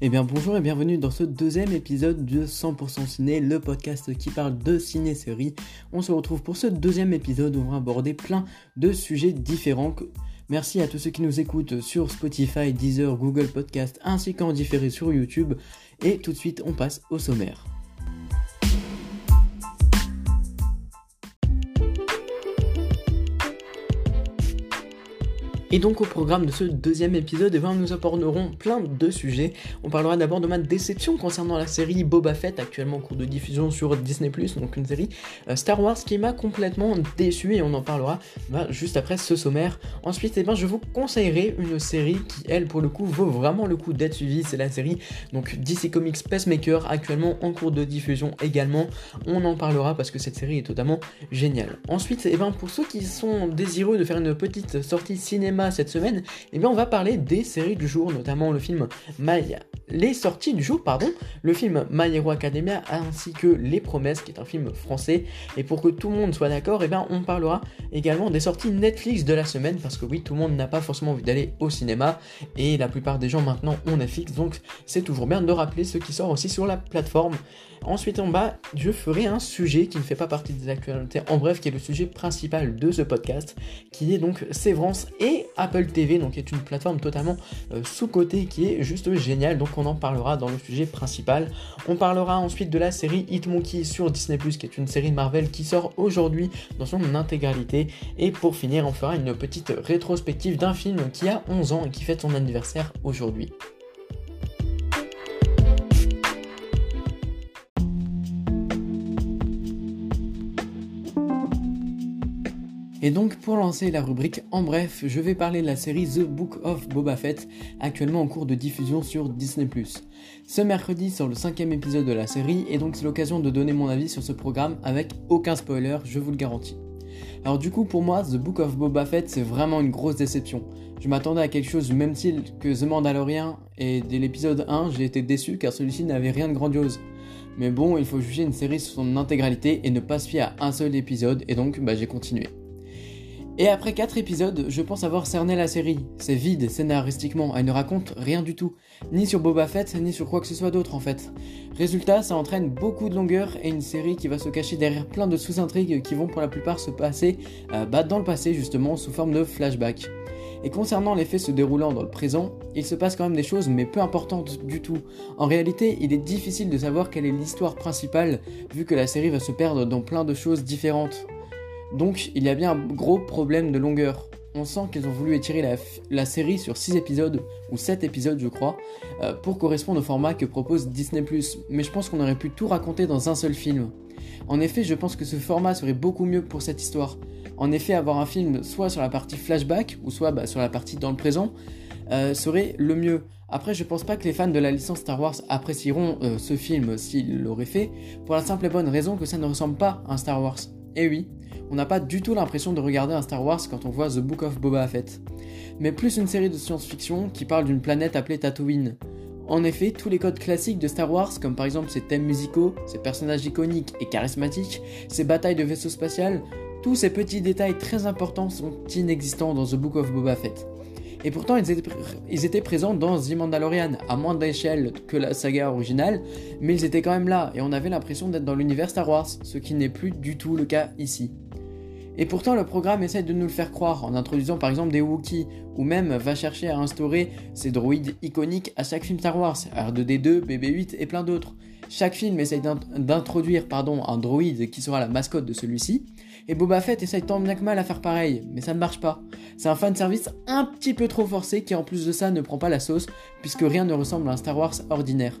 Eh bien bonjour et bienvenue dans ce deuxième épisode de 100% Ciné, le podcast qui parle de ciné-série. On se retrouve pour ce deuxième épisode où on va aborder plein de sujets différents. Merci à tous ceux qui nous écoutent sur Spotify, Deezer, Google Podcast ainsi qu'en différé sur YouTube. Et tout de suite on passe au sommaire. Et donc au programme de ce deuxième épisode, eh ben, nous aborderons plein de sujets. On parlera d'abord de ma déception concernant la série Boba Fett, actuellement en cours de diffusion sur Disney ⁇ donc une série euh, Star Wars qui m'a complètement déçu et on en parlera bah, juste après ce sommaire. Ensuite, eh ben, je vous conseillerai une série qui, elle, pour le coup, vaut vraiment le coup d'être suivie. C'est la série donc DC Comics Pacemaker, actuellement en cours de diffusion également. On en parlera parce que cette série est totalement géniale. Ensuite, eh ben, pour ceux qui sont désireux de faire une petite sortie cinéma cette semaine, eh bien on va parler des séries du jour, notamment le film Maya. Les sorties du jour, pardon, le film My Hero Academia ainsi que Les Promesses, qui est un film français. Et pour que tout le monde soit d'accord, eh bien on parlera également des sorties Netflix de la semaine, parce que oui, tout le monde n'a pas forcément envie d'aller au cinéma, et la plupart des gens maintenant ont Netflix, donc c'est toujours bien de rappeler ce qui sort aussi sur la plateforme. Ensuite en bas, je ferai un sujet qui ne fait pas partie des actualités, en bref, qui est le sujet principal de ce podcast, qui est donc Sévrance et Apple TV, donc qui est une plateforme totalement euh, sous-cotée qui est juste géniale, donc on en parlera dans le sujet principal. On parlera ensuite de la série Hit Monkey sur Disney+, qui est une série Marvel qui sort aujourd'hui dans son intégralité, et pour finir, on fera une petite rétrospective d'un film qui a 11 ans et qui fête son anniversaire aujourd'hui. Et donc pour lancer la rubrique en bref, je vais parler de la série The Book of Boba Fett, actuellement en cours de diffusion sur Disney ⁇ Ce mercredi sort le cinquième épisode de la série, et donc c'est l'occasion de donner mon avis sur ce programme avec aucun spoiler, je vous le garantis. Alors du coup pour moi, The Book of Boba Fett c'est vraiment une grosse déception. Je m'attendais à quelque chose du même style que The Mandalorian, et dès l'épisode 1 j'ai été déçu car celui-ci n'avait rien de grandiose. Mais bon, il faut juger une série sur son intégralité et ne pas se fier à un seul épisode, et donc bah, j'ai continué. Et après 4 épisodes, je pense avoir cerné la série. C'est vide scénaristiquement, elle ne raconte rien du tout, ni sur Boba Fett, ni sur quoi que ce soit d'autre en fait. Résultat, ça entraîne beaucoup de longueur et une série qui va se cacher derrière plein de sous-intrigues qui vont pour la plupart se passer euh, bah, dans le passé justement sous forme de flashback. Et concernant les faits se déroulant dans le présent, il se passe quand même des choses mais peu importantes du tout. En réalité, il est difficile de savoir quelle est l'histoire principale vu que la série va se perdre dans plein de choses différentes. Donc il y a bien un gros problème de longueur. On sent qu'ils ont voulu étirer la, série sur 6 épisodes, ou 7 épisodes je crois, euh, pour correspondre au format que propose Disney ⁇ mais je pense qu'on aurait pu tout raconter dans un seul film. En effet, je pense que ce format serait beaucoup mieux pour cette histoire. En effet, avoir un film soit sur la partie flashback, ou soit bah, sur la partie dans le présent, euh, serait le mieux. Après, je pense pas que les fans de la licence Star Wars apprécieront euh, ce film s'ils l'auraient fait, pour la simple et bonne raison que ça ne ressemble pas à un Star Wars. Et oui, on n'a pas du tout l'impression de regarder un Star Wars quand on voit The Book of Boba Fett, mais plus une série de science-fiction qui parle d'une planète appelée Tatooine. En effet, tous les codes classiques de Star Wars, comme par exemple ses thèmes musicaux, ses personnages iconiques et charismatiques, ses batailles de vaisseaux spatials, tous ces petits détails très importants sont inexistants dans The Book of Boba Fett. Et pourtant, ils étaient, présents dans The Mandalorian, à moins d'échelle que la saga originale, mais ils étaient quand même là, et on avait l'impression d'être dans l'univers Star Wars, ce qui n'est plus du tout le cas ici. Et pourtant, le programme essaie de nous le faire croire en introduisant par exemple des Wookiees, ou même va chercher à instaurer ces droïdes iconiques à chaque film Star Wars, R2D2, BB8 et plein d'autres. Chaque film essaye d'introduire pardon, un droïde qui sera la mascotte de celui-ci, et Boba Fett essaye tant bien que mal à faire pareil, mais ça ne marche pas. C'est un fan service un petit peu trop forcé qui en plus de ça ne prend pas la sauce, puisque rien ne ressemble à un Star Wars ordinaire.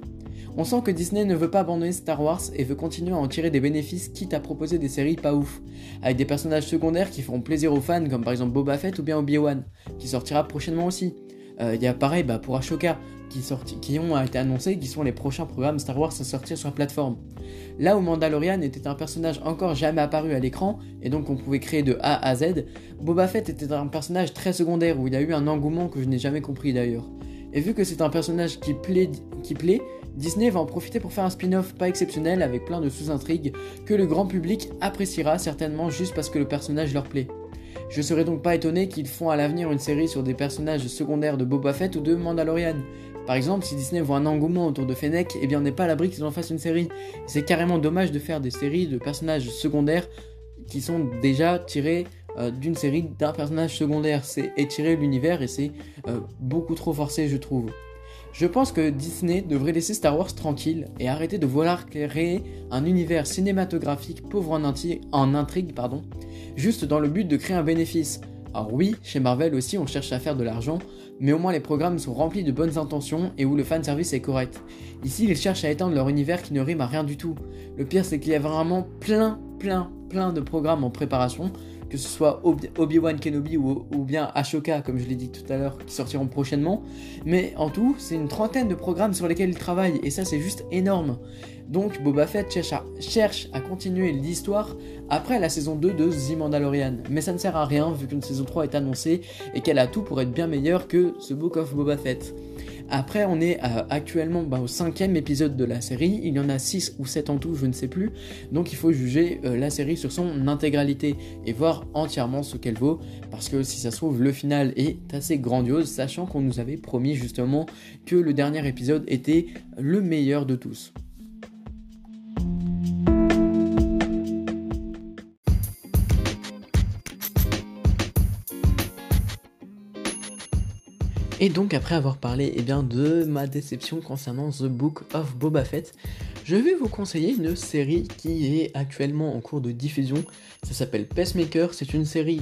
On sent que Disney ne veut pas abandonner Star Wars et veut continuer à en tirer des bénéfices quitte à proposer des séries pas ouf, avec des personnages secondaires qui feront plaisir aux fans comme par exemple Boba Fett ou bien Obi-Wan, qui sortira prochainement aussi. Euh, il y a pareil bah, pour Ashoka, qui, ont été annoncés, qui sont les prochains programmes Star Wars à sortir sur la plateforme. Là où Mandalorian était un personnage encore jamais apparu à l'écran, et donc on pouvait créer de A à Z, Boba Fett était un personnage très secondaire où il a eu un engouement que je n'ai jamais compris d'ailleurs. Et vu que c'est un personnage qui plaît, qui plaît, Disney va en profiter pour faire un spin-off pas exceptionnel avec plein de sous-intrigues que le grand public appréciera certainement juste parce que le personnage leur plaît. Je serais donc pas étonné qu'ils font à l'avenir une série sur des personnages secondaires de Boba Fett ou de Mandalorian, Par exemple, si Disney voit un engouement autour de Fennec, eh bien on n'est pas à l'abri qu'ils en fassent une série. C'est carrément dommage de faire des séries de personnages secondaires qui sont déjà tirés euh, d'une série d'un personnage secondaire. C'est étirer l'univers et c'est euh, beaucoup trop forcé, je trouve. Je pense que Disney devrait laisser Star Wars tranquille et arrêter de vouloir créer un univers cinématographique pauvre en, intrigue, pardon, juste dans le but de créer un bénéfice. Alors oui, chez Marvel aussi on cherche à faire de l'argent, mais au moins les programmes sont remplis de bonnes intentions et où le fanservice est correct. Ici ils cherchent à étendre leur univers qui ne rime à rien du tout. Le pire c'est qu'il y a vraiment plein, plein, plein de programmes en préparation, que ce soit Obi-Wan Kenobi ou, bien Ashoka, comme je l'ai dit tout à l'heure, qui sortiront prochainement. Mais en tout, c'est une trentaine de programmes sur lesquels ils travaillent, et ça c'est juste énorme. Donc Boba Fett cherche à, continuer l'histoire après la saison 2 de The Mandalorian. Mais ça ne sert à rien vu qu'une saison 3 est annoncée et qu'elle a tout pour être bien meilleure que ce Book of Boba Fett. Après, on est euh, actuellement bah, au cinquième épisode de la série. Il y en a 6 ou 7 en tout, je ne sais plus. Donc il faut juger euh, la série sur son intégralité et voir entièrement ce qu'elle vaut. Parce que si ça se trouve, le final est assez grandiose, sachant qu'on nous avait promis justement que le dernier épisode était le meilleur de tous. Et donc après avoir parlé eh bien, de ma déception concernant The Book of Boba Fett, je vais vous conseiller une série qui est actuellement en cours de diffusion. Ça s'appelle Pacemaker, c'est une série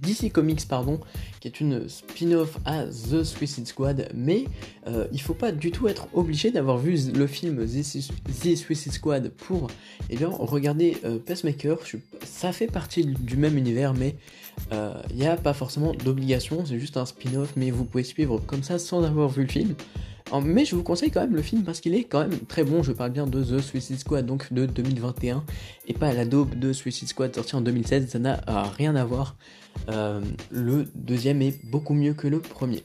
DC Comics pardon, qui est une spin-off à The Suicide Squad, mais euh, il faut pas du tout être obligé d'avoir vu le film The Suicide Squad pour eh bien, regarder euh, Pacemaker. Ça fait partie du même univers, mais il euh, n'y a pas forcément d'obligation, c'est juste un spin-off, mais vous pouvez suivre comme ça sans avoir vu le film. Mais je vous conseille quand même le film parce qu'il est quand même très bon. Je parle bien de The Suicide Squad, donc de 2021, et pas la daube de Suicide Squad sorti en 2016. Ça n'a rien à voir. Euh, le deuxième est beaucoup mieux que le premier.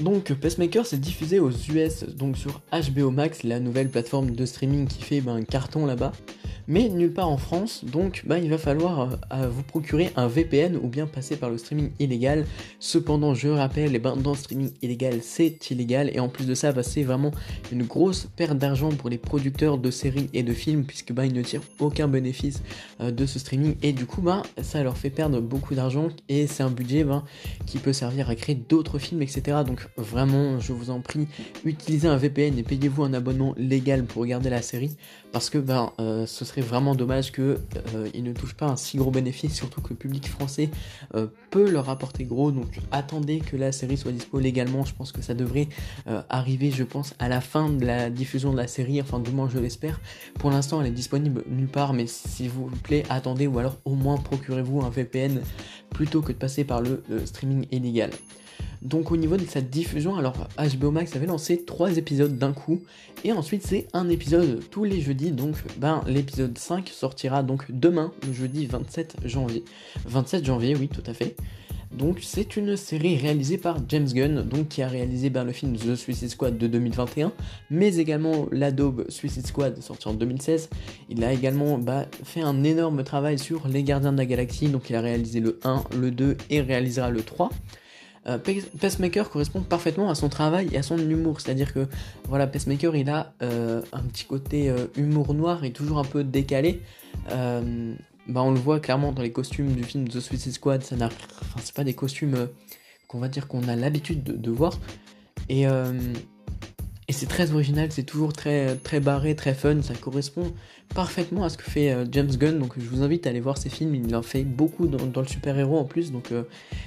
Donc Pacemaker s'est diffusé aux US, donc sur HBO Max, la nouvelle plateforme de streaming qui fait ben, un carton là-bas mais nulle part en France, donc bah, il va falloir euh, vous procurer un VPN ou bien passer par le streaming illégal. Cependant, je rappelle, eh ben, dans le streaming illégal, c'est illégal, et en plus de ça, bah, c'est vraiment une grosse perte d'argent pour les producteurs de séries et de films, puisque bah, ils ne tirent aucun bénéfice euh, de ce streaming, et du coup, bah, ça leur fait perdre beaucoup d'argent, et c'est un budget qui peut servir à créer d'autres films, etc. Donc vraiment, je vous en prie, utilisez un VPN et payez-vous un abonnement légal pour regarder la série, parce que ben, euh, ce serait vraiment dommage qu'ils euh, ne touchent pas un si gros bénéfice, surtout que le public français euh, peut leur apporter gros. Donc attendez que la série soit dispo légalement. Je pense que ça devrait arriver, je pense, à la fin de la diffusion de la série. Enfin, du moins, je l'espère. Pour l'instant, elle est disponible nulle part, mais s'il vous plaît, attendez ou alors au moins procurez-vous un VPN plutôt que de passer par le streaming illégal. Donc au niveau de sa diffusion, alors HBO Max avait lancé trois épisodes d'un coup, et ensuite c'est un épisode tous les jeudis, donc ben l'épisode 5 sortira donc demain, le jeudi 27 janvier. 27 janvier, oui tout à fait. Donc c'est une série réalisée par James Gunn, donc qui a réalisé ben, le film The Suicide Squad de 2021, mais également l'Adobe Suicide Squad sorti en 2016. Il a également bah, fait un énorme travail sur Les Gardiens de la Galaxie, donc il a réalisé le 1, le 2 et réalisera le 3. Euh, Pacemaker correspond parfaitement à son travail et à son humour. C'est-à-dire que voilà, Pacemaker il a euh, un petit côté euh, humour noir et toujours un peu décalé. bah, on le voit clairement dans les costumes du film The Suicide Squad. Ça n'a, enfin, c'est pas des costumes qu'on va dire qu'on a l'habitude de, voir. Et, et c'est très original, c'est toujours très, très barré, très fun. Ça correspond parfaitement à ce que fait euh, James Gunn. Donc je vous invite à aller voir ses films. Il en fait beaucoup dans, le super-héros en plus. Donc euh,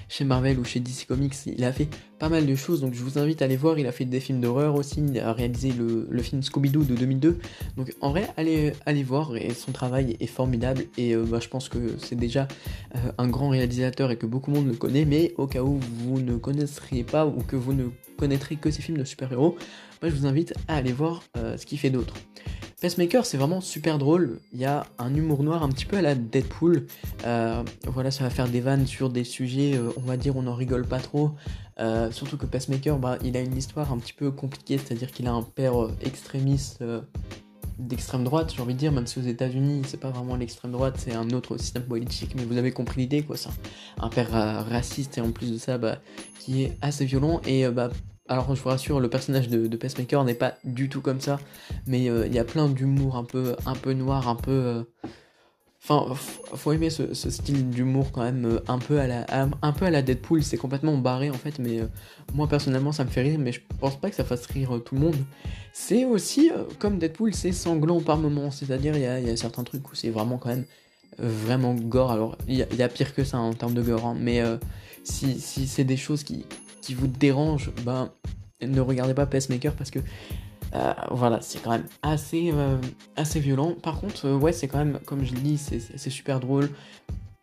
chez Marvel ou chez DC Comics, il a fait pas mal de choses. Donc je vous invite à aller voir. Il a fait des films d'horreur aussi. Il a réalisé le, film Scooby-Doo de 2002. Donc en vrai, allez, voir. Et son travail est formidable. Et euh, bah, je pense que c'est déjà un grand réalisateur et que beaucoup de monde le connaît. Mais au cas où vous ne connaisseriez pas ou que vous ne connaîtrez que ses films de super-héros, bah, je vous invite à aller voir ce qu'il fait d'autre. Pacemaker, c'est vraiment super drôle. Il y a un humour noir un petit peu à la Deadpool. Euh, voilà, ça va faire des vannes sur des sujets, euh, on va dire, on n'en rigole pas trop. Euh, surtout que Pacemaker, bah, il a une histoire un petit peu compliquée, c'est-à-dire qu'il a un père extrémiste d'extrême droite, j'ai envie de dire, même si aux États-Unis, c'est pas vraiment l'extrême droite, c'est un autre système politique, mais vous avez compris l'idée, quoi. C'est un, père raciste et en plus de ça, bah, qui est assez violent. Et bah, alors je vous rassure, le personnage de, de Pacemaker n'est pas du tout comme ça, mais euh, il y a plein d'humour un peu, un peu noir, un peu... euh, Enfin, faut aimer ce, style d'humour quand même, euh, un peu à la, un, peu à la Deadpool, c'est complètement barré en fait, mais moi personnellement ça me fait rire, mais je pense pas que ça fasse rire tout le monde. C'est aussi, comme Deadpool, c'est sanglant par moment, c'est-à-dire il y a, y a certains trucs où c'est vraiment quand même vraiment gore, alors il y, a- pire que ça en termes de gore, hein, mais si, si c'est des choses qui, qui vous dérangent, ben ne regardez pas Pacemaker parce que euh, voilà, c'est quand même assez, euh, assez violent. Par contre, euh, ouais, c'est quand même, comme je c'est- c'est c'est super drôle.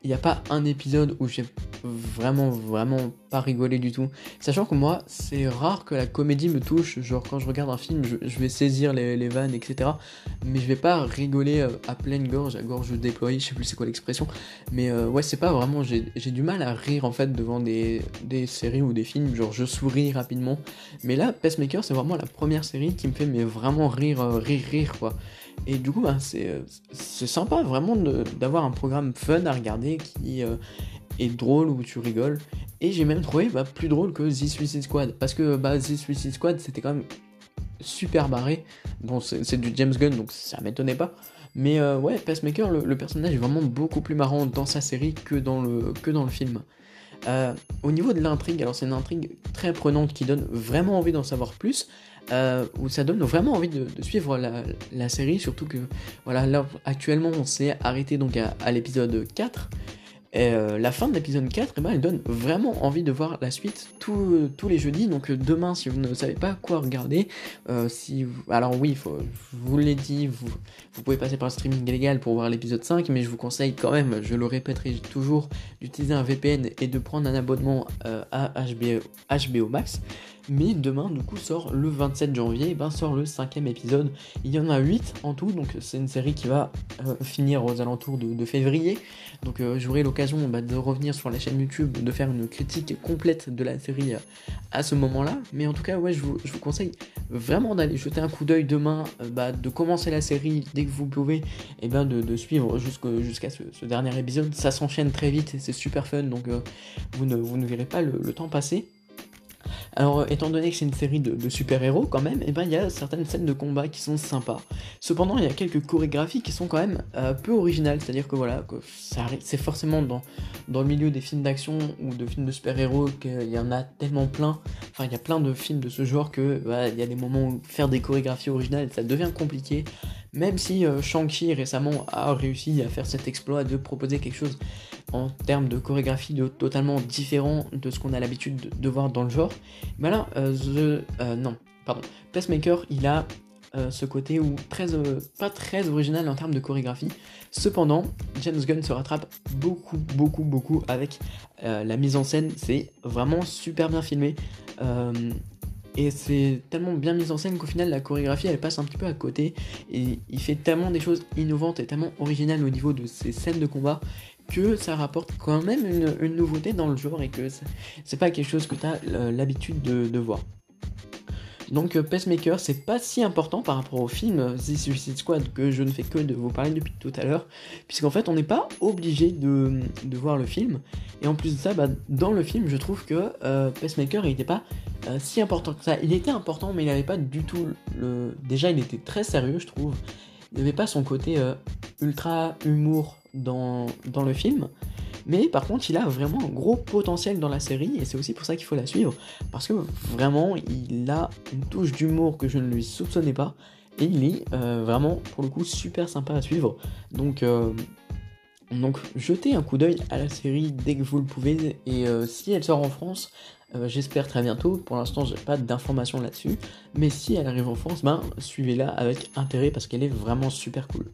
Il n'y a pas un épisode où j'ai vraiment, vraiment pas rigolé du tout. Sachant que moi, c'est rare que la comédie me touche. Genre, quand je regarde un film, je, vais saisir les, les vannes, etc. Mais je vais pas rigoler euh, à pleine gorge, à gorge déployée, je sais plus c'est quoi l'expression. Mais euh, ouais, c'est pas vraiment. J'ai j'ai du mal à rire en fait devant des, des séries ou des films. Genre, je souris rapidement. Mais là, Pacemaker, c'est vraiment la première série qui me fait mais vraiment rire, euh, rire, rire quoi. Et du coup, bah, c'est euh, c'est sympa vraiment d'avoir un programme fun à regarder qui euh, est drôle où tu rigoles. Et j'ai même trouvé bah, plus drôle que The Suicide Squad. Parce que bah, The Suicide Squad, c'était quand même super barré. Bon, c'est du James Gunn, donc ça m'étonnait pas. Mais euh, ouais, Pacemaker, le, personnage est vraiment beaucoup plus marrant dans sa série que dans le, film. Au niveau de l'intrigue, alors c'est une intrigue très prenante qui donne vraiment envie d'en savoir plus, euh, où ça donne vraiment envie de, suivre la, série, surtout que voilà, là actuellement on s'est arrêté donc à, l'épisode 4. Et euh, la fin de l'épisode 4, eh ben, elle donne vraiment envie de voir la suite tous les jeudis. Donc euh, demain, si vous ne savez pas quoi regarder, si alors oui, je vous l'ai dit, vous, pouvez passer par le streaming illégal pour voir l'épisode 5, mais je vous conseille quand même, je le répéterai toujours, d'utiliser un VPN et de prendre un abonnement à HBO Max. Mais demain, du coup, sort le 27 janvier, eh ben, sort le cinquième épisode. Il y en a 8 en tout, donc c'est une série qui va euh, finir aux alentours de, février. Donc euh, j'aurai l'occasion bah, de revenir sur la chaîne YouTube, de faire une critique complète de la série euh, à ce moment-là. Mais en tout cas, ouais, je vous, conseille vraiment d'aller jeter un coup d'œil demain, bah, de commencer la série dès que vous pouvez, et ben de, suivre jusqu'à ce, dernier épisode. Ça s'enchaîne très vite et c'est super fun, donc vous, ne, verrez pas le temps passer. Alors, euh, étant donné que c'est une série de, super-héros quand même, et ben il y a certaines scènes de combat qui sont sympas. Cependant, il y a quelques chorégraphies qui sont quand même euh, peu originales, c'est-à-dire que voilà, c'est forcément dans, le milieu des films d'action ou de films de super-héros qu'il y en a tellement plein. Enfin, il y a plein de films de ce genre que il y a des moments où faire des chorégraphies originales, ça devient compliqué. Même si euh, Shang-Chi récemment a réussi à faire cet exploit de proposer quelque chose en termes de chorégraphie de totalement différent de ce qu'on a l'habitude de, voir dans le genre. Mais là, euh, The, euh, non, pardon, Pacemaker, il a euh, ce côté où très, pas très original en termes de chorégraphie. Cependant, James Gunn se rattrape beaucoup, beaucoup, beaucoup avec la mise en scène. C'est vraiment super bien filmé. Et c'est tellement bien mis en scène qu'au final la chorégraphie elle passe un petit peu à côté et il fait tellement des choses innovantes et tellement originales au niveau de ses scènes de combat que ça rapporte quand même une, nouveauté dans le genre et que c'est- pas quelque chose que tu as l'habitude de, voir. Donc euh, Pacemaker, c'est pas si important par rapport au film euh, The Suicide Squad que je ne fais que de vous parler depuis tout à l'heure, puisqu'en fait on n'est pas obligé de, voir le film. Et en plus de ça, bah, dans le film, je trouve que euh, Pacemaker n'était pas euh, si important que ça. Il était important, mais il n'avait pas du tout le. Déjà, il était très sérieux, je trouve. Il n'avait pas son côté euh, ultra humour dans, le film. Mais par contre, il a vraiment un gros potentiel dans la série et c'est aussi pour ça qu'il faut la suivre. Parce que vraiment, il a une touche d'humour que je ne lui soupçonnais pas. Et il est euh, vraiment, pour le coup, super sympa à suivre. Donc, euh, donc jetez un coup d'œil à la série dès que vous le pouvez. Et euh, si elle sort en France, j'espère très bientôt. Pour l'instant, j'ai pas d'informations là-dessus. Mais si elle arrive en France, ben suivez-la avec intérêt parce qu'elle est vraiment super cool.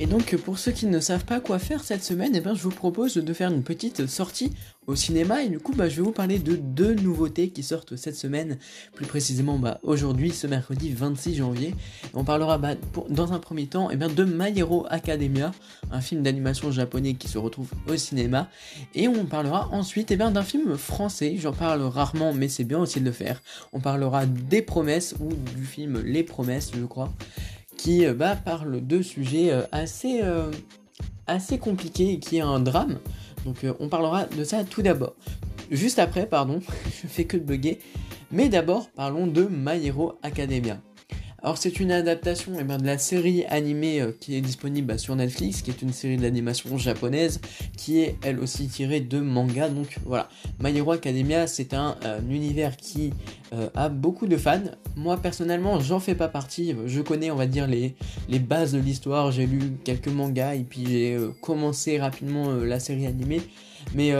Et donc pour ceux qui ne savent pas quoi faire cette semaine, eh ben, je vous propose de faire une petite sortie au cinéma et du coup bah, je vais vous parler de deux nouveautés qui sortent cette semaine, plus précisément bah, aujourd'hui, ce mercredi 26 janvier. On parlera bah, dans un premier temps eh ben, de My Academia, un film d'animation japonais qui se retrouve au cinéma. Et on parlera ensuite eh ben, d'un film français, j'en parle rarement mais c'est bien aussi de le faire. On parlera des promesses ou du film Les Promesses je crois qui bah, parle de sujets assez, assez compliqués et qui est un drame. Donc on parlera de ça tout d'abord. Juste après, pardon, je fais que de bugger. Mais d'abord, parlons de My Hero Academia. Alors c'est une adaptation eh ben, de la série animée euh, qui est disponible bah, sur Netflix, qui est une série d'animation japonaise, qui est elle aussi tirée de manga. Donc voilà, My Hero Academia c'est un, euh, univers qui euh, a beaucoup de fans. Moi personnellement j'en fais pas partie, je connais on va dire les, les bases de l'histoire, j'ai lu quelques mangas et puis j'ai commencé rapidement la série animée. Mais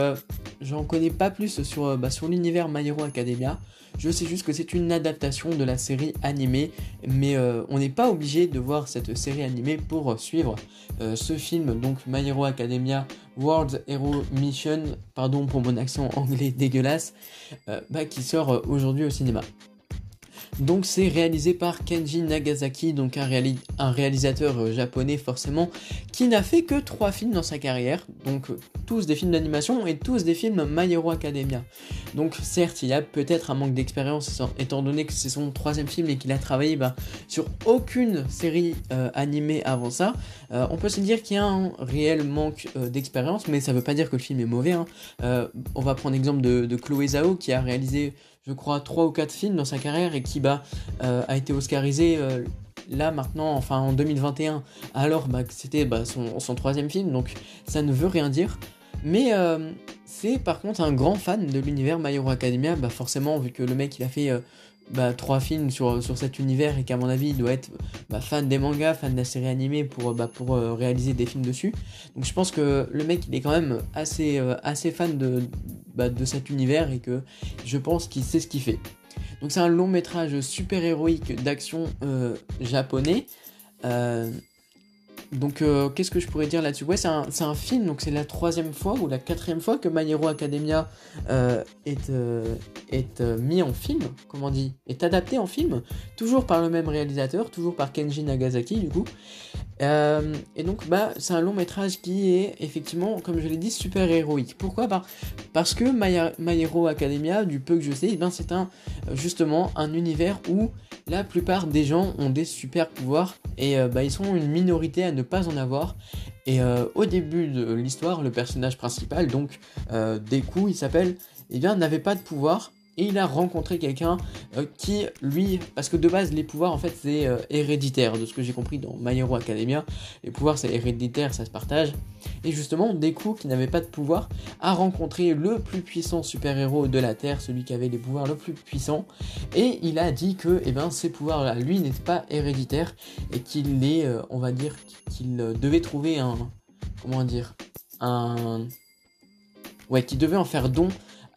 j'en connais pas plus sur, bah, sur l'univers My Hero Academia. Je sais juste que c'est une adaptation de la série animée, mais euh, on n'est pas obligé de voir cette série animée pour suivre euh, ce film, donc My Hero Academia World Hero Mission, pardon pour mon accent anglais dégueulasse, euh, bah, qui sort aujourd'hui au cinéma. Donc c'est réalisé par Kenji Nagasaki, donc un, réalisateur euh, japonais forcément, qui n'a fait que trois films dans sa carrière, donc euh, tous des films d'animation et tous des films My Academia. Donc certes, il y a peut-être un manque d'expérience étant donné que c'est son troisième film et qu'il a travaillé bah, sur aucune série euh, animée avant ça. on peut se dire qu'il y a un réel manque d'expérience, mais ça ne veut pas dire que le film est mauvais. Hein. on va prendre l'exemple de, de Chloé Zhao qui a réalisé je crois, 3 ou 4 films dans sa carrière et qui bah, euh, a été oscarisé euh, là maintenant, enfin en 2021, alors bah, que c'était bah, son, troisième film, donc ça ne veut rien dire. Mais euh, c'est par contre un grand fan de l'univers My Hero Academia, bah forcément vu que le mec il a fait bah, trois films sur, cet univers et qu'à mon avis il doit être fan des mangas, fan de la série animée pour, réaliser des films dessus. Donc je pense que le mec il est quand même assez fan de, de cet univers et que je pense qu'il sait ce qu'il fait. Donc c'est un long métrage super héroïque d'action euh, japonais. Donc, euh, qu'est-ce que je pourrais dire là-dessus? Ouais, c'est un, film, donc c'est la troisième fois ou la quatrième fois que My Hero Academia euh, est, euh, est mis en film, comment dit? Est adapté en film, toujours par le même réalisateur, toujours par Kenji Nagasaki, du coup. Et donc, bah, c'est un long métrage qui est effectivement, comme je l'ai dit, super héroïque. Pourquoi? Bah, Parce que My, Hero Academia, du peu que je sais, eh ben, c'est un, justement un univers où la plupart des gens ont des super pouvoirs et bah, ils sont une minorité à ne pas en avoir. Et euh, au début de l'histoire, le personnage principal, donc euh, Deku, il s'appelle, eh bien, n'avait pas de pouvoir et il a rencontré quelqu'un euh, qui, lui, parce que de base, les pouvoirs, en fait, c'est euh, héréditaire, de ce que j'ai compris dans My Hero Academia. Les pouvoirs, c'est héréditaire, ça se partage. Et justement, Deku, qui n'avait pas de pouvoir, a rencontré le plus puissant super-héros de la Terre, celui qui avait les pouvoirs le plus puissants. Et il a dit que, eh ben, ces pouvoirs-là, lui, n'étaient pas héréditaires et qu'il est, euh, on va dire, qu'il devait trouver un, comment dire, un, ouais, qu'il devait en faire don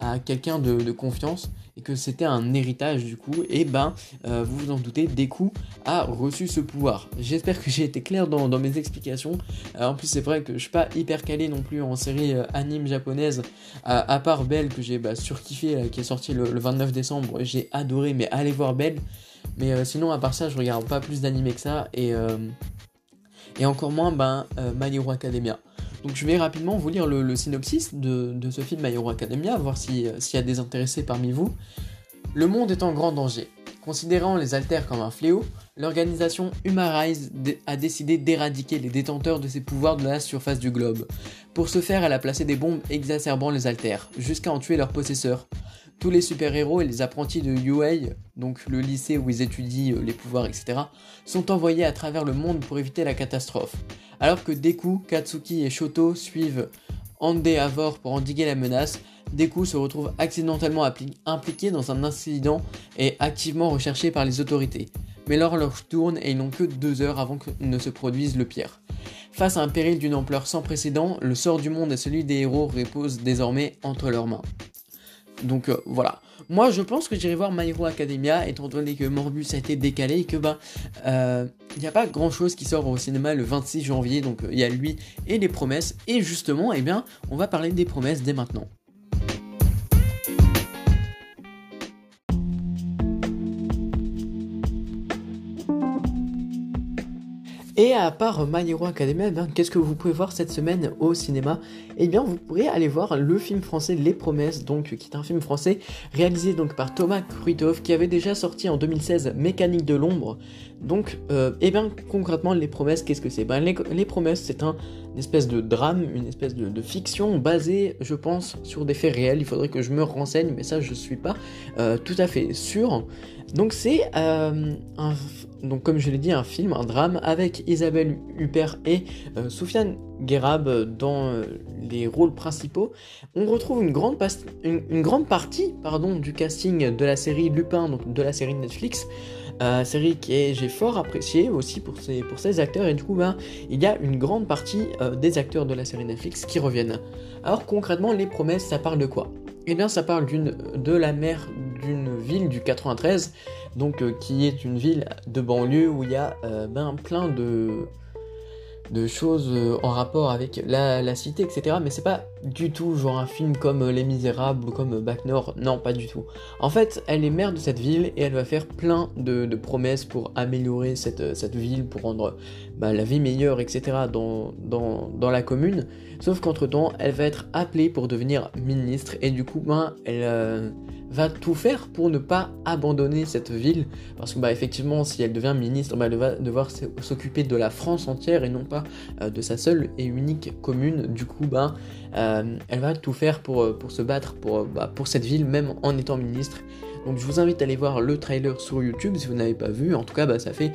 à quelqu'un de, confiance et que c'était un héritage du coup, et ben euh, vous vous en doutez, Deku a reçu ce pouvoir. J'espère que j'ai été clair dans, mes explications. Euh, en plus c'est vrai que je suis pas hyper calé non plus en série euh, anime japonaise, à part Belle que j'ai bah, surkiffé, qui est sorti le, 29 décembre, j'ai adoré, mais allez voir Belle. Mais sinon à part ça je regarde pas plus d'anime que ça, et, et encore moins ben, My Hero Academia. Donc je vais rapidement vous lire le, synopsis de, ce film My Hero Academia, voir euh, s'il y a des intéressés parmi vous. Le monde est en grand danger. Considérant les alters comme un fléau, l'organisation Humarize a décidé d'éradiquer les détenteurs de ses pouvoirs de la surface du globe. Pour ce faire, elle a placé des bombes exacerbant les alters, jusqu'à en tuer leurs possesseurs. Tous les super-héros et les apprentis de UA, donc le lycée où ils étudient euh, les pouvoirs, etc., sont envoyés à travers le monde pour éviter la catastrophe. Alors que Deku, Katsuki et Shoto suivent Avor pour endiguer la menace, Deku se retrouve accidentellement impliqué dans un incident et activement recherché par les autorités. Mais l'horloge tourne et ils n'ont que deux heures avant que ne se produise le pire. Face à un péril d'une ampleur sans précédent, le sort du monde et celui des héros reposent désormais entre leurs mains. Donc euh, voilà. Moi je pense que j'irai voir My Hero Academia étant donné que Morbus a été décalé et que ben il n'y a pas grand chose qui sort au cinéma le 26 janvier donc euh, il y a lui et les promesses et justement eh bien on va parler des promesses dès maintenant. Et à part My Hero Academia, eh qu'est-ce que vous pouvez voir cette semaine au cinéma? Eh bien, vous pourrez aller voir le film français Les Promesses, donc qui est un film français réalisé donc par Thomas Kruithoff, qui avait déjà sorti en 2016 Mécanique de l'ombre. Donc, euh, eh bien, concrètement, Les Promesses, qu'est-ce que c'est? Ben, les, Promesses, c'est un une espèce de drame, une espèce de, fiction basée, je pense, sur des faits réels. Il faudrait que je me renseigne, mais ça, je suis pas euh, tout à fait sûr. Donc c'est euh, un, donc comme je l'ai dit, un film, un drame avec Isabelle Huppert et euh, Soufiane dans euh, les rôles principaux. On retrouve une grande, partie du casting de la série Lupin, donc de la série Netflix. série que j'ai fort appréciée aussi pour ses, acteurs et du coup ben, il y a une grande partie des acteurs de la série Netflix qui reviennent. Alors concrètement les promesses ça parle de quoi? Eh bien ça parle de la mère d'une ville du 93, donc euh, qui est une ville de banlieue où il y a euh, ben, plein de, de choses euh, en rapport avec la, cité, etc. Mais c'est pas du tout genre un film comme Les Misérables ou comme Bac Nord, non, pas du tout. En fait, elle est maire de cette ville et elle va faire plein de, promesses pour améliorer cette, cette ville, pour rendre bah, la vie meilleure, etc. Dans, dans, la commune. Sauf qu'entre temps, elle va être appelée pour devenir ministre et du coup, ben, elle va tout faire pour ne pas abandonner cette ville. Parce que bah, effectivement, si elle devient ministre, bah, elle va devoir s'occuper de la France entière et non pas euh, de sa seule et unique commune. Du coup, euh, elle va tout faire pour, euh, pour se battre pour, bah, pour cette ville, même en étant ministre. Donc je vous invite à aller voir le trailer sur YouTube si vous n'avez pas vu. En tout cas, bah, ça fait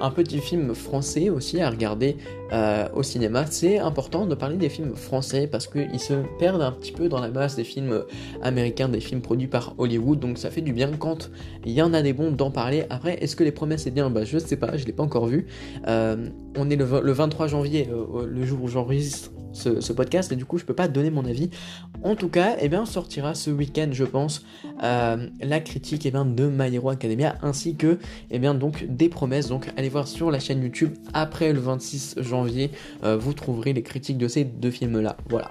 un petit film français aussi à regarder euh, au cinéma. C'est important de parler des films français parce qu'ils se perdent un petit peu dans la masse des films américains, des films produits par Hollywood. Donc ça fait du bien quand il y en a des bons d'en parler. Après, est-ce que les promesses c'est bien? Bah, Je sais pas, je l'ai pas encore vu. Euh, on est le, 23 janvier, euh, le jour où j'enregistre ce, podcast et du coup je peux pas donner mon avis. En tout cas, eh bien, sortira ce week-end, je pense, euh, la critique eh bien, de My Hero Academia ainsi que eh bien, donc, des promesses. Donc allez voir sur la chaîne YouTube après le 26 janvier, euh, vous trouverez les critiques de ces deux films-là. Voilà.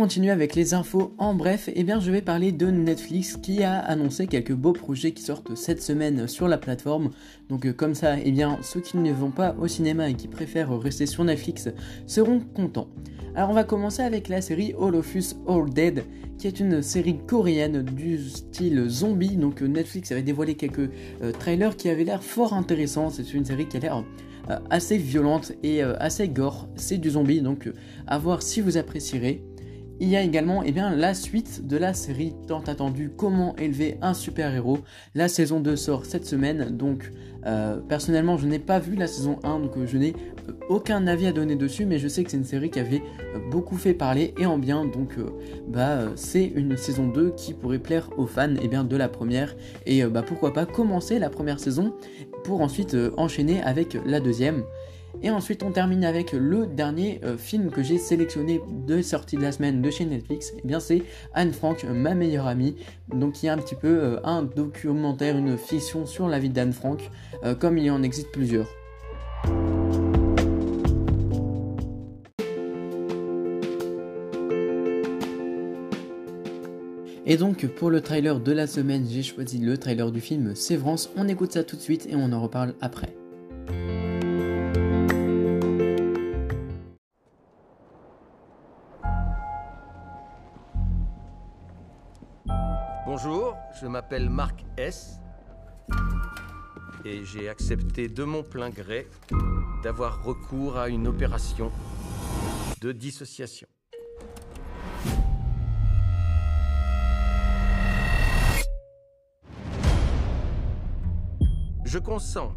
Continuer avec les infos, en bref, eh bien je vais parler de Netflix qui a annoncé quelques beaux projets qui sortent cette semaine sur la plateforme. Donc euh, comme ça, eh bien ceux qui ne vont pas au cinéma et qui préfèrent rester sur Netflix seront contents. Alors on va commencer avec la série All of Us All Dead, qui est une série coréenne du style zombie. Donc euh, Netflix avait dévoilé quelques euh, trailers qui avaient l'air fort intéressants. C'est une série qui a l'air assez violente et assez gore. C'est du zombie, donc à voir si vous apprécierez. Il y a également eh bien, la suite de la série tant attendue Comment élever un super-héros. La saison 2 sort cette semaine, donc euh, personnellement je n'ai pas vu la saison 1, donc euh, je n'ai euh, aucun avis à donner dessus, mais je sais que c'est une série qui avait beaucoup fait parler et en bien, donc bah, c'est une saison 2 qui pourrait plaire aux fans eh bien, de la première, et bah, pourquoi pas commencer la première saison pour ensuite enchaîner avec la deuxième. Et ensuite, on termine avec le dernier euh, film que j'ai sélectionné de sortie de la semaine de chez Netflix. Et eh bien, c'est Anne Frank, ma meilleure amie. Donc, il y a un petit peu euh, un documentaire, une fiction sur la vie d'Anne Frank, euh, comme il y en existe plusieurs. Et donc pour le trailer de la semaine, j'ai choisi le trailer du film Sévrance. On écoute ça tout de suite et on en reparle après. Je m'appelle Marc S. Et j'ai accepté de mon plein gré d'avoir recours à une opération de dissociation. Je consens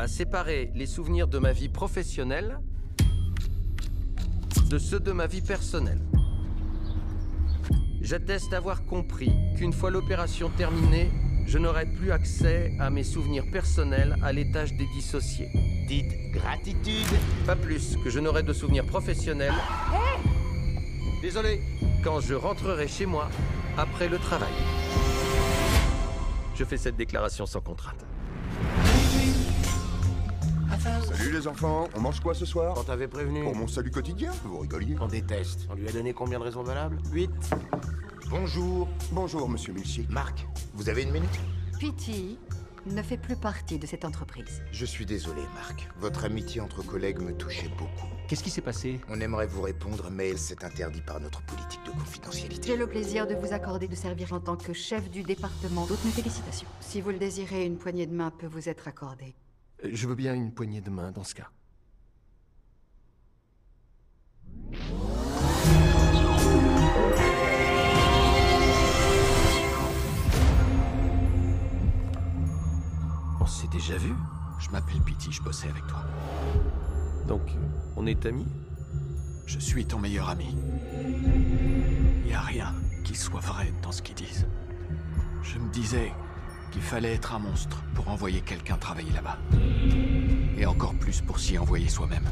à séparer les souvenirs de ma vie professionnelle de ceux de ma vie personnelle. J'atteste d'avoir compris qu'une fois l'opération terminée, je n'aurai plus accès à mes souvenirs personnels à l'étage des dissociés. Dites gratitude. Pas plus que je n'aurai de souvenirs professionnels. Désolé. Quand je rentrerai chez moi après le travail. Je fais cette déclaration sans contrainte. Salut les enfants, on mange quoi ce soir On t'avait prévenu. Pour mon salut quotidien Vous rigoliez On déteste. On lui a donné combien de raisons valables? 8 Bonjour. Bonjour, monsieur Milchick. Marc, vous avez une minute? Pity ne fait plus partie de cette entreprise. Je suis désolé, Marc. Votre amitié entre collègues me touchait beaucoup. Qu'est-ce qui s'est passé? On aimerait vous répondre, mais elle s'est interdit par notre politique de J'ai confidentialité. le plaisir de vous accorder de servir en tant que chef du département. Toutes mes félicitations. Si vous le désirez, une poignée de main peut vous être accordée. Je veux bien une poignée de main dans ce cas. On s'est déjà vu Je m'appelle Pity, je bossais avec toi. Donc, on est amis? Je suis ton meilleur ami. Il a rien qui soit vrai dans ce qu'ils disent. Je me disais qu'il fallait être un monstre pour envoyer quelqu'un travailler là-bas. Et encore plus pour s'y envoyer soi-même.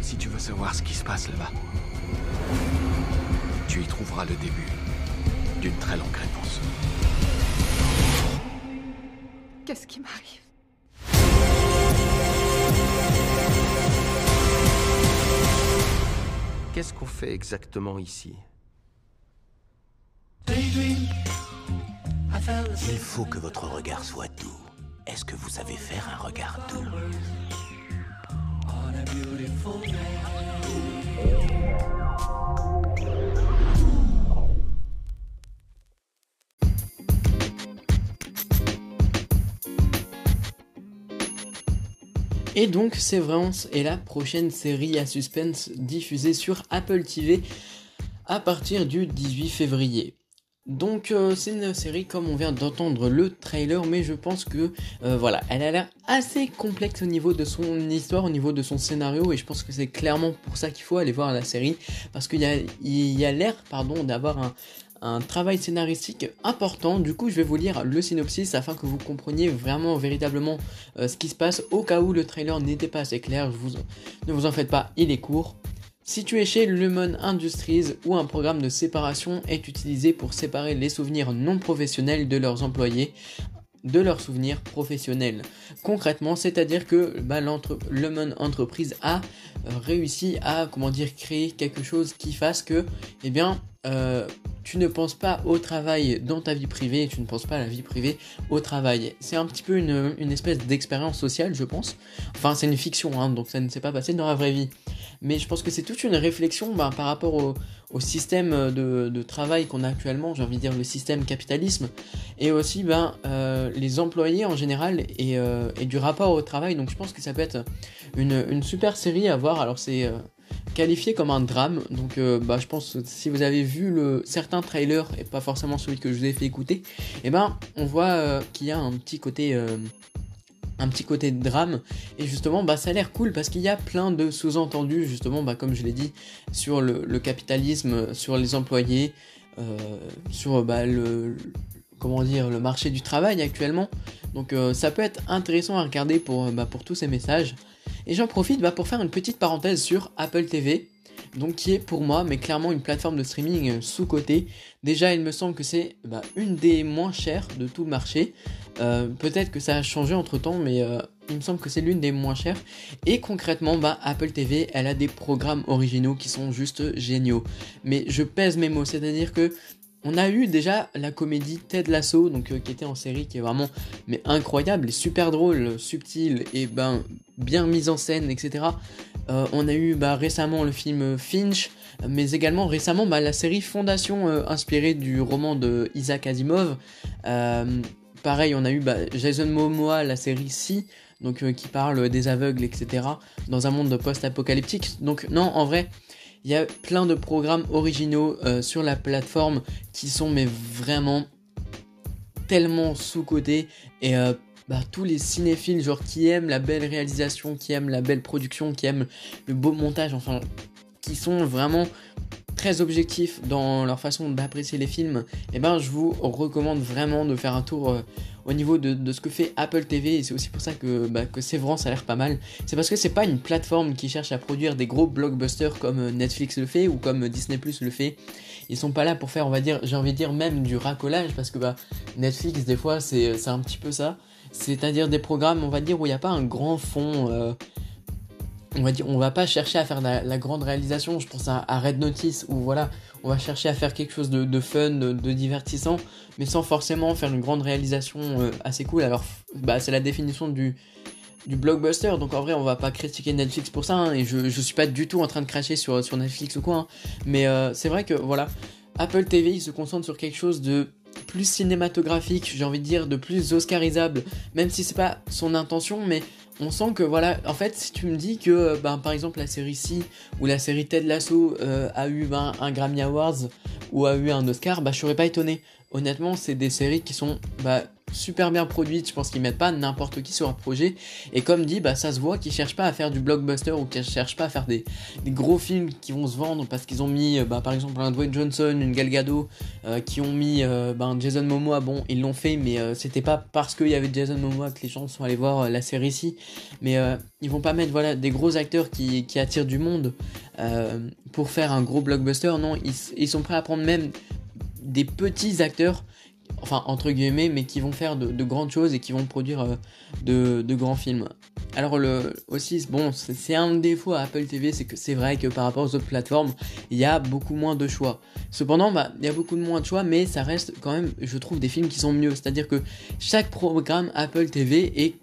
Si tu veux savoir ce qui se passe là-bas, tu y trouveras le début d'une très longue réponse. Qu'est-ce qui m'arrive? Qu'est-ce qu'on fait exactement ici? Il faut que votre regard soit doux. Est-ce que vous savez faire un regard doux? Et donc, Severance est la prochaine série à suspense diffusée sur Apple TV à partir du 18 février. Donc euh, c'est une série comme on vient d'entendre le trailer, mais je pense que euh, voilà, elle a l'air assez complexe au niveau de son histoire, au niveau de son scénario, et je pense que c'est clairement pour ça qu'il faut aller voir la série, parce qu'il y a, l'air, pardon, d'avoir un, travail scénaristique important. Du coup, je vais vous lire le synopsis afin que vous compreniez vraiment, véritablement euh, ce qui se passe. Au cas où le trailer n'était pas assez clair, ne vous en faites pas, il est court. Situé chez Lemon Industries, où un programme de séparation est utilisé pour séparer les souvenirs non professionnels de leurs employés de leurs souvenirs professionnels. Concrètement, c'est-à-dire que bah, l'entre- Entreprise a euh, réussi à, comment dire, créer quelque chose qui fasse que, eh bien, euh, tu ne penses pas au travail dans ta vie privée tu ne penses pas à la vie privée au travail. C'est un petit peu une, espèce d'expérience sociale, je pense. Enfin, c'est une fiction, hein, donc ça ne s'est pas passé dans la vraie vie. Mais je pense que c'est toute une réflexion bah, par rapport au, système de, travail qu'on a actuellement, j'ai envie de dire le système capitalisme, et aussi ben, euh, les employés en général et, euh, et du rapport au travail. Donc je pense que ça peut être une, une super série à voir. Alors c'est qualifié comme un drame, donc euh, bah, je pense si vous avez vu le, certains trailers, et pas forcément celui que je vous ai fait écouter, et ben on voit euh, qu'il y a un petit côté... euh, un petit côté drame. Et justement bah ça a l'air cool parce qu'il y a plein de sous-entendus justement bah comme je l'ai dit sur le, capitalisme sur les employés sur bah, le comment dire le marché du travail actuellement. Donc ça peut être intéressant à regarder pour bah, pour tous ces messages et j'en profite bah, pour faire une petite parenthèse sur Apple TV donc qui est pour moi mais clairement une plateforme de streaming euh, sous-cotée déjà il me semble que c'est bah, une des moins chères de tout le marché euh, peut-être que ça a changé entre temps, mais euh, il me semble que c'est l'une des moins chères. Et concrètement, bah, Apple TV, elle a des programmes originaux qui sont juste géniaux. Mais je pèse mes mots, c'est-à-dire que on a eu déjà la comédie Ted Lasso, donc euh, qui était en série, qui est vraiment mais incroyable, et super drôle, subtil et ben bien mise en scène, etc. Euh, on a eu bah, récemment le film Finch, mais également récemment bah, la série Fondation euh, inspirée du roman de Isaac Asimov. Pareil, on a eu bah, Jason Momoa, la série Si, donc qui parle des aveugles, etc. Dans un monde post-apocalyptique. Donc non, en vrai, il y a plein de programmes originaux euh, sur la plateforme qui sont mais vraiment tellement sous-cotés. Et euh, bah, tous les cinéphiles genre qui aiment la belle réalisation, qui aiment la belle production, qui aiment le beau montage, enfin qui sont vraiment très objectifs dans leur façon d'apprécier les films, et ben je vous recommande vraiment de faire un tour euh, au niveau de, ce que fait Apple TV et c'est aussi pour ça que, bah, que Sévrance a l'air pas mal. C'est parce que c'est pas une plateforme qui cherche à produire des gros blockbusters comme euh, Netflix le fait ou comme Disney Plus le fait. Ils sont pas là pour faire, on va dire, j'ai envie de dire même du racolage parce que bah, Netflix des fois c'est un petit peu ça. c'est-à-dire des programmes, on va dire, où il n'y a pas un grand fond. euh, on va dire, on va pas chercher à faire la, grande réalisation. Je pense à, Red Notice où voilà, on va chercher à faire quelque chose de, fun, de, divertissant, mais sans forcément faire une grande réalisation euh, assez cool. Alors, bah, c'est la définition du, blockbuster. Donc en vrai, on va pas critiquer Netflix pour ça. hein, et je, je suis pas du tout en train de cracher sur, sur Netflix ou quoi. hein. mais euh, c'est vrai que voilà, Apple TV il se concentre sur quelque chose de plus cinématographique, j'ai envie de dire, de plus oscarisable, même si c'est pas son intention, mais on sent que voilà, en fait, si tu me dis que, euh, ben, par exemple, la série C ou la série Ted Lasso euh, a eu ben, un Grammy Awards ou a eu un Oscar, bah je serais pas étonné. Honnêtement, c'est des séries qui sont bah, super bien produites. Je pense qu'ils mettent pas n'importe qui sur un projet. Et comme dit, bah, ça se voit qu'ils cherchent pas à faire du blockbuster ou qu'ils cherchent pas à faire des, gros films qui vont se vendre parce qu'ils ont mis, euh, bah, par exemple, un Dwayne Johnson, une Gal Gadot, euh, qui ont mis euh, ben, Jason Momoa. Bon, ils l'ont fait, mais c'était pas parce qu'il y avait Jason Momoa que les gens sont allés voir la série ici. Mais ils vont pas mettre voilà, des gros acteurs qui, attirent du monde pour faire un gros blockbuster. Non, ils, ils sont prêts à prendre même des petits acteurs, enfin entre guillemets, mais qui vont faire de, de grandes choses et qui vont produire euh, de, grands films. Alors le aussi bon c'est un défaut à Apple TV c'est que c'est vrai que par rapport aux autres plateformes il y a beaucoup moins de choix. Cependant bah il y a beaucoup moins de choix mais ça reste quand même je trouve des films qui sont mieux. C'est-à-dire que chaque programme Apple TV est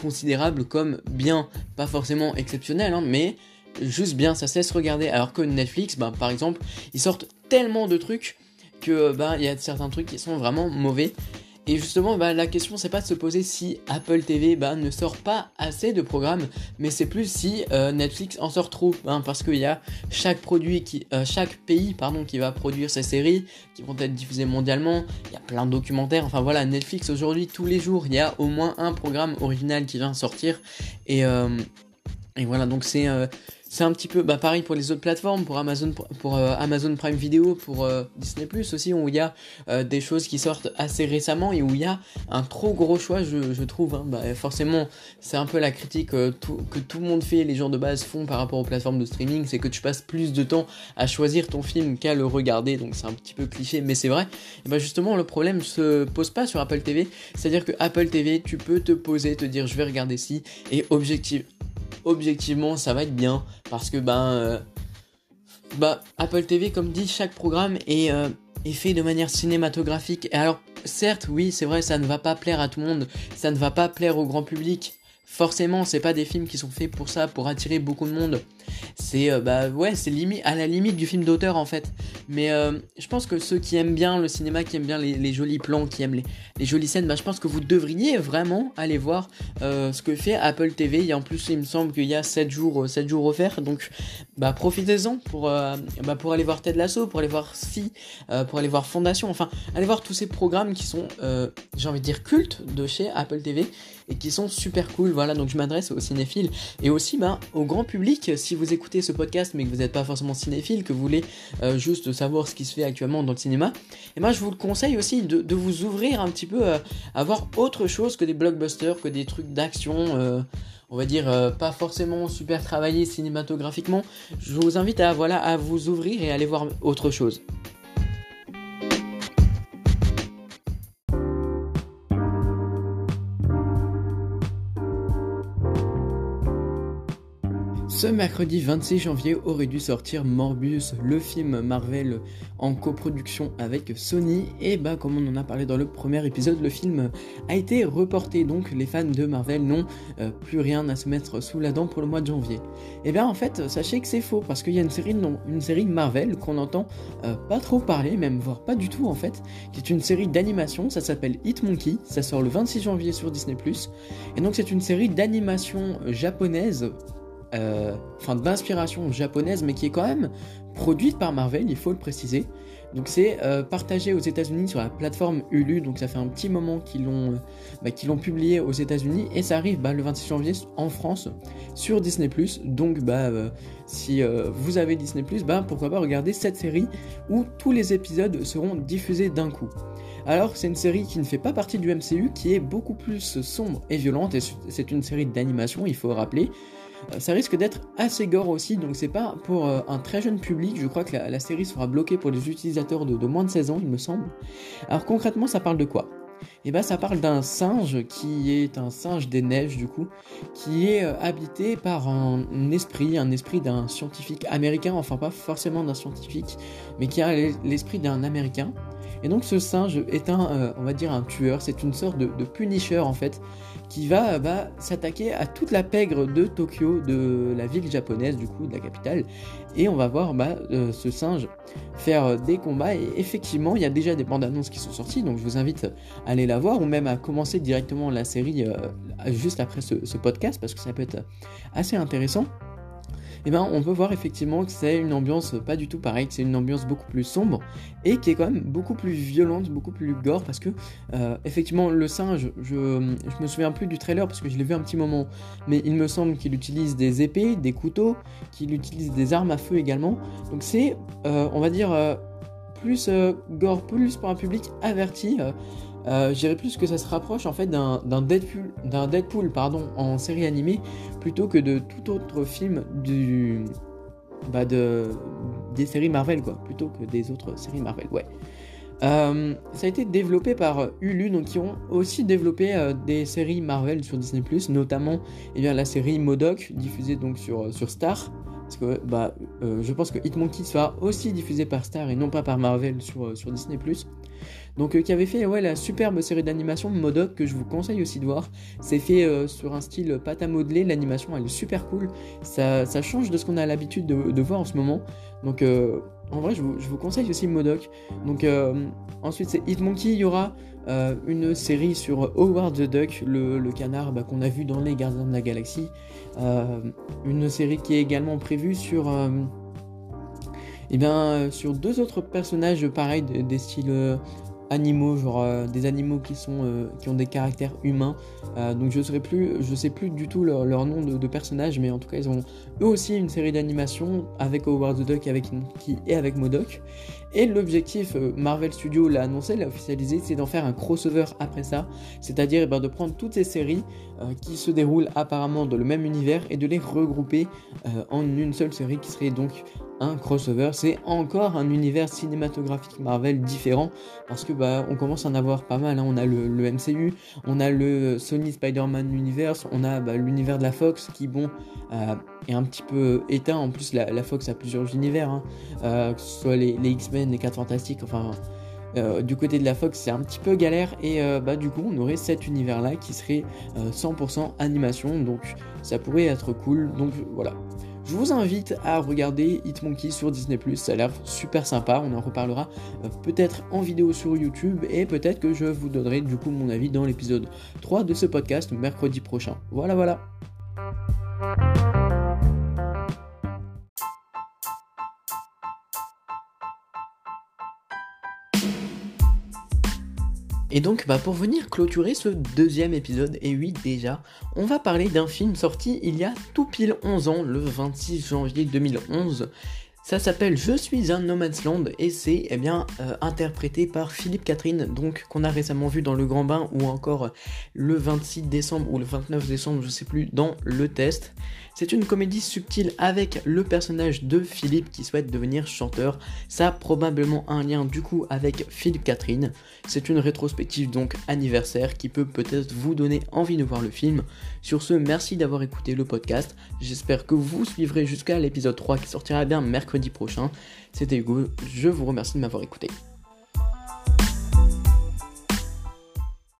considérable comme bien, pas forcément exceptionnel hein, mais juste bien ça se laisse regarder. Alors que Netflix bah par exemple ils sortent tellement de trucs que bah il y a certains trucs qui sont vraiment mauvais. Et justement, bah, la question c'est pas de se poser si Apple TV bah, ne sort pas assez de programmes, mais c'est plus si euh, Netflix en sort trop, hein, parce qu'il y a chaque produit qui, euh, chaque pays pardon qui va produire ses séries qui vont être diffusées mondialement. Il y a plein de documentaires. Enfin voilà, Netflix aujourd'hui tous les jours il y a au moins un programme original qui vient sortir et et voilà donc c'est c'est un petit peu bah, pareil pour les autres plateformes, pour Amazon, pour euh, Amazon Prime Video, pour euh, Disney Plus aussi, où il y a euh, des choses qui sortent assez récemment et où il y a un trop gros choix, je, trouve. hein. Bah, forcément, c'est un peu la critique que tout le monde fait, les gens de base font par rapport aux plateformes de streaming, c'est que tu passes plus de temps à choisir ton film qu'à le regarder, donc c'est un petit peu cliché, mais c'est vrai. Et bah justement, le problème se pose pas sur Apple TV, c'est-à-dire que Apple TV, tu peux te poser, te dire je vais regarder ci, et objectif, objectivement ça va être bien. Parce que ben bah Apple TV comme dit chaque programme est, euh, est fait de manière cinématographique. Et alors certes oui c'est vrai ça ne va pas plaire à tout le monde. Ça ne va pas plaire au grand public. Forcément c'est pas des films qui sont faits pour ça pour attirer beaucoup de monde c'est euh, bah ouais c'est limite à la limite du film d'auteur en fait. Mais euh, je pense que ceux qui aiment bien le cinéma qui aiment bien les, jolis plans qui aiment les, les jolies scènes bah je pense que vous devriez vraiment aller voir euh, ce que fait Apple TV et en plus il me semble qu'il y a 7 jours 7 jours offerts. Donc bah profitez-en pour bah, pour aller voir Ted Lasso pour aller voir Si pour aller voir Fondation. Enfin allez voir tous ces programmes qui sont j'ai envie de dire cultes de chez Apple TV et qui sont super cool. Voilà donc je m'adresse aux cinéphiles et aussi bah, au grand public si écoutez ce podcast mais que vous n'êtes pas forcément cinéphile que vous voulez euh, juste savoir ce qui se fait actuellement dans le cinéma et moi je vous le conseille aussi de, vous ouvrir un petit peu euh, à voir autre chose que des blockbusters que des trucs d'action euh, on va dire pas forcément super travaillés cinématographiquement. Je vous invite à voilà à vous ouvrir et aller voir autre chose Ce mercredi 26 janvier aurait dû sortir Morbius, le film Marvel en coproduction avec Sony. Et bah, comme on en a parlé dans le premier épisode, le film a été reporté. Donc, les fans de Marvel n'ont euh, plus rien à se mettre sous la dent pour le mois de janvier. Et bien, en fait, sachez que c'est faux parce qu'il y a une série, Marvel qu'on entend euh, pas trop parler, même voire pas du tout en fait, qui est une série d'animation. Ça s'appelle Hit Monkey. Ça sort le 26 janvier sur Disney. Et donc, c'est une série d'animation japonaise euh, enfin d'inspiration japonaise, mais qui est quand même produite par Marvel, il faut le préciser. Donc c'est euh, partagé aux États-Unis sur la plateforme Hulu, donc ça fait un petit moment qu'ils l'ont, euh, bah, publié aux États-Unis et ça arrive bah, le 26 janvier en France sur Disney+. Donc bah si vous avez Disney+, pourquoi pas regarder cette série où tous les épisodes seront diffusés d'un coup. Alors c'est une série qui ne fait pas partie du MCU, qui est beaucoup plus sombre et violente et c'est une série d'animation, il faut rappeler. Euh, ça risque d'être assez gore aussi, donc c'est pas pour euh, un très jeune public. Je crois que la, série sera bloquée pour les utilisateurs de, moins de 16 ans, il me semble. Alors concrètement, ça parle de quoi? Et bah ça parle d'un singe qui est un singe des neiges du coup, qui est euh, habité par un, esprit, un esprit d'un scientifique américain, enfin pas forcément d'un scientifique, mais qui a l'esprit d'un américain. Et donc ce singe est un, on va dire un tueur, c'est une sorte de, de, punisher en fait, qui va s'attaquer à toute la pègre de Tokyo, de la ville japonaise du coup, de la capitale. Et on va voir bah, euh, ce singe faire des combats. Et effectivement, il y a déjà des bandes annonces qui sont sorties, donc je vous invite à aller la voir ou même à commencer directement la série euh, juste après ce, podcast parce que ça peut être assez intéressant. Eh ben on peut voir effectivement que c'est une ambiance pas du tout pareille, c'est une ambiance beaucoup plus sombre et qui est quand même beaucoup plus violente, beaucoup plus gore parce que euh, effectivement le singe, je, je me souviens plus du trailer parce que je l'ai vu un petit moment, mais il me semble qu'il utilise des épées, des couteaux, qu'il utilise des armes à feu également. Donc c'est, euh, on va dire, plus gore, plus pour un public averti. Euh, je dirais plus que ça se rapproche en fait d'un Deadpool, Deadpool pardon, en série animée plutôt que de tout autre film du, bah de, des séries Marvel quoi, plutôt que des autres séries Marvel, ouais. Euh, ça a été développé par Hulu, donc qui ont aussi développé euh, des séries Marvel sur Disney+, notamment eh bien, la série Modoc, diffusée donc sur, sur Star, parce que bah, je pense que Hitmonkey sera aussi diffusé par Star et non pas par Marvel sur, sur Disney+. Donc euh, qui avait fait ouais, la superbe série d'animation Modoc que je vous conseille aussi de voir. C'est fait euh, sur un style pâte à modeler, l'animation elle est super cool. Ça, change de ce qu'on a l'habitude de, voir en ce moment. Donc euh, en vrai je vous, conseille aussi Modoc. Donc ensuite c'est Hitmonkey, il y aura une série sur Howard the Duck, le, canard bah, qu'on a vu dans les Gardiens de la Galaxie. une série qui est également prévue sur... Eh deux autres personnages pareils, des styles animaux, genre euh, des animaux qui sont euh, qui ont des caractères humains. Euh, donc je ne plus, je sais plus du tout leur, nom de, personnage, mais en tout cas ils ont eux aussi une série d'animation avec Howard the Duck avec qui et avec Modoc. Et l'objectif, Marvel Studios l'a annoncé, l'a officialisé, c'est d'en faire un crossover après ça, c'est-à-dire eh ben, de prendre toutes ces séries qui se déroulent apparemment dans le même univers et de les regrouper en une seule série qui serait donc un crossover. C'est encore un univers cinématographique Marvel différent parce que bah on commence à en avoir pas mal. Hein. On a le, MCU, on a le Sony Spider-Man Universe, on a bah, l'univers de la Fox qui bon euh, est un petit peu éteint. En plus la, Fox a plusieurs univers, hein. euh, que ce soit les, X-Men, les 4 Fantastiques, enfin. Euh, du côté de la Fox, c'est un petit peu galère et bah du coup, on aurait cet univers-là qui serait 100% animation, donc ça pourrait être cool. Donc voilà, je vous invite à regarder Hitmonkey sur Disney+, ça a l'air super sympa, on en reparlera euh, peut-être en vidéo sur YouTube et peut-être que je vous donnerai du coup mon avis dans l'épisode 3 de ce podcast mercredi prochain. Voilà voilà. Et donc, bah, pour venir clôturer ce deuxième épisode, et oui, déjà, on va parler d'un film sorti il y a tout pile 11 ans, le 26 janvier 2011. Ça s'appelle Je suis un No Man's Land et c'est eh bien euh, interprété par Philippe Catherine, donc qu'on a récemment vu dans Le Grand Bain ou encore le 26 décembre ou le 29 décembre, je sais plus, dans Le Test. C'est une comédie subtile avec le personnage de Philippe qui souhaite devenir chanteur. Ça a probablement un lien du coup avec Philippe Catherine. C'est une rétrospective donc anniversaire qui peut peut-être vous donner envie de voir le film. Sur ce, merci d'avoir écouté le podcast. J'espère que vous suivrez jusqu'à l'épisode 3 qui sortira bien mercredi prochain. C'était Hugo, je vous remercie de m'avoir écouté.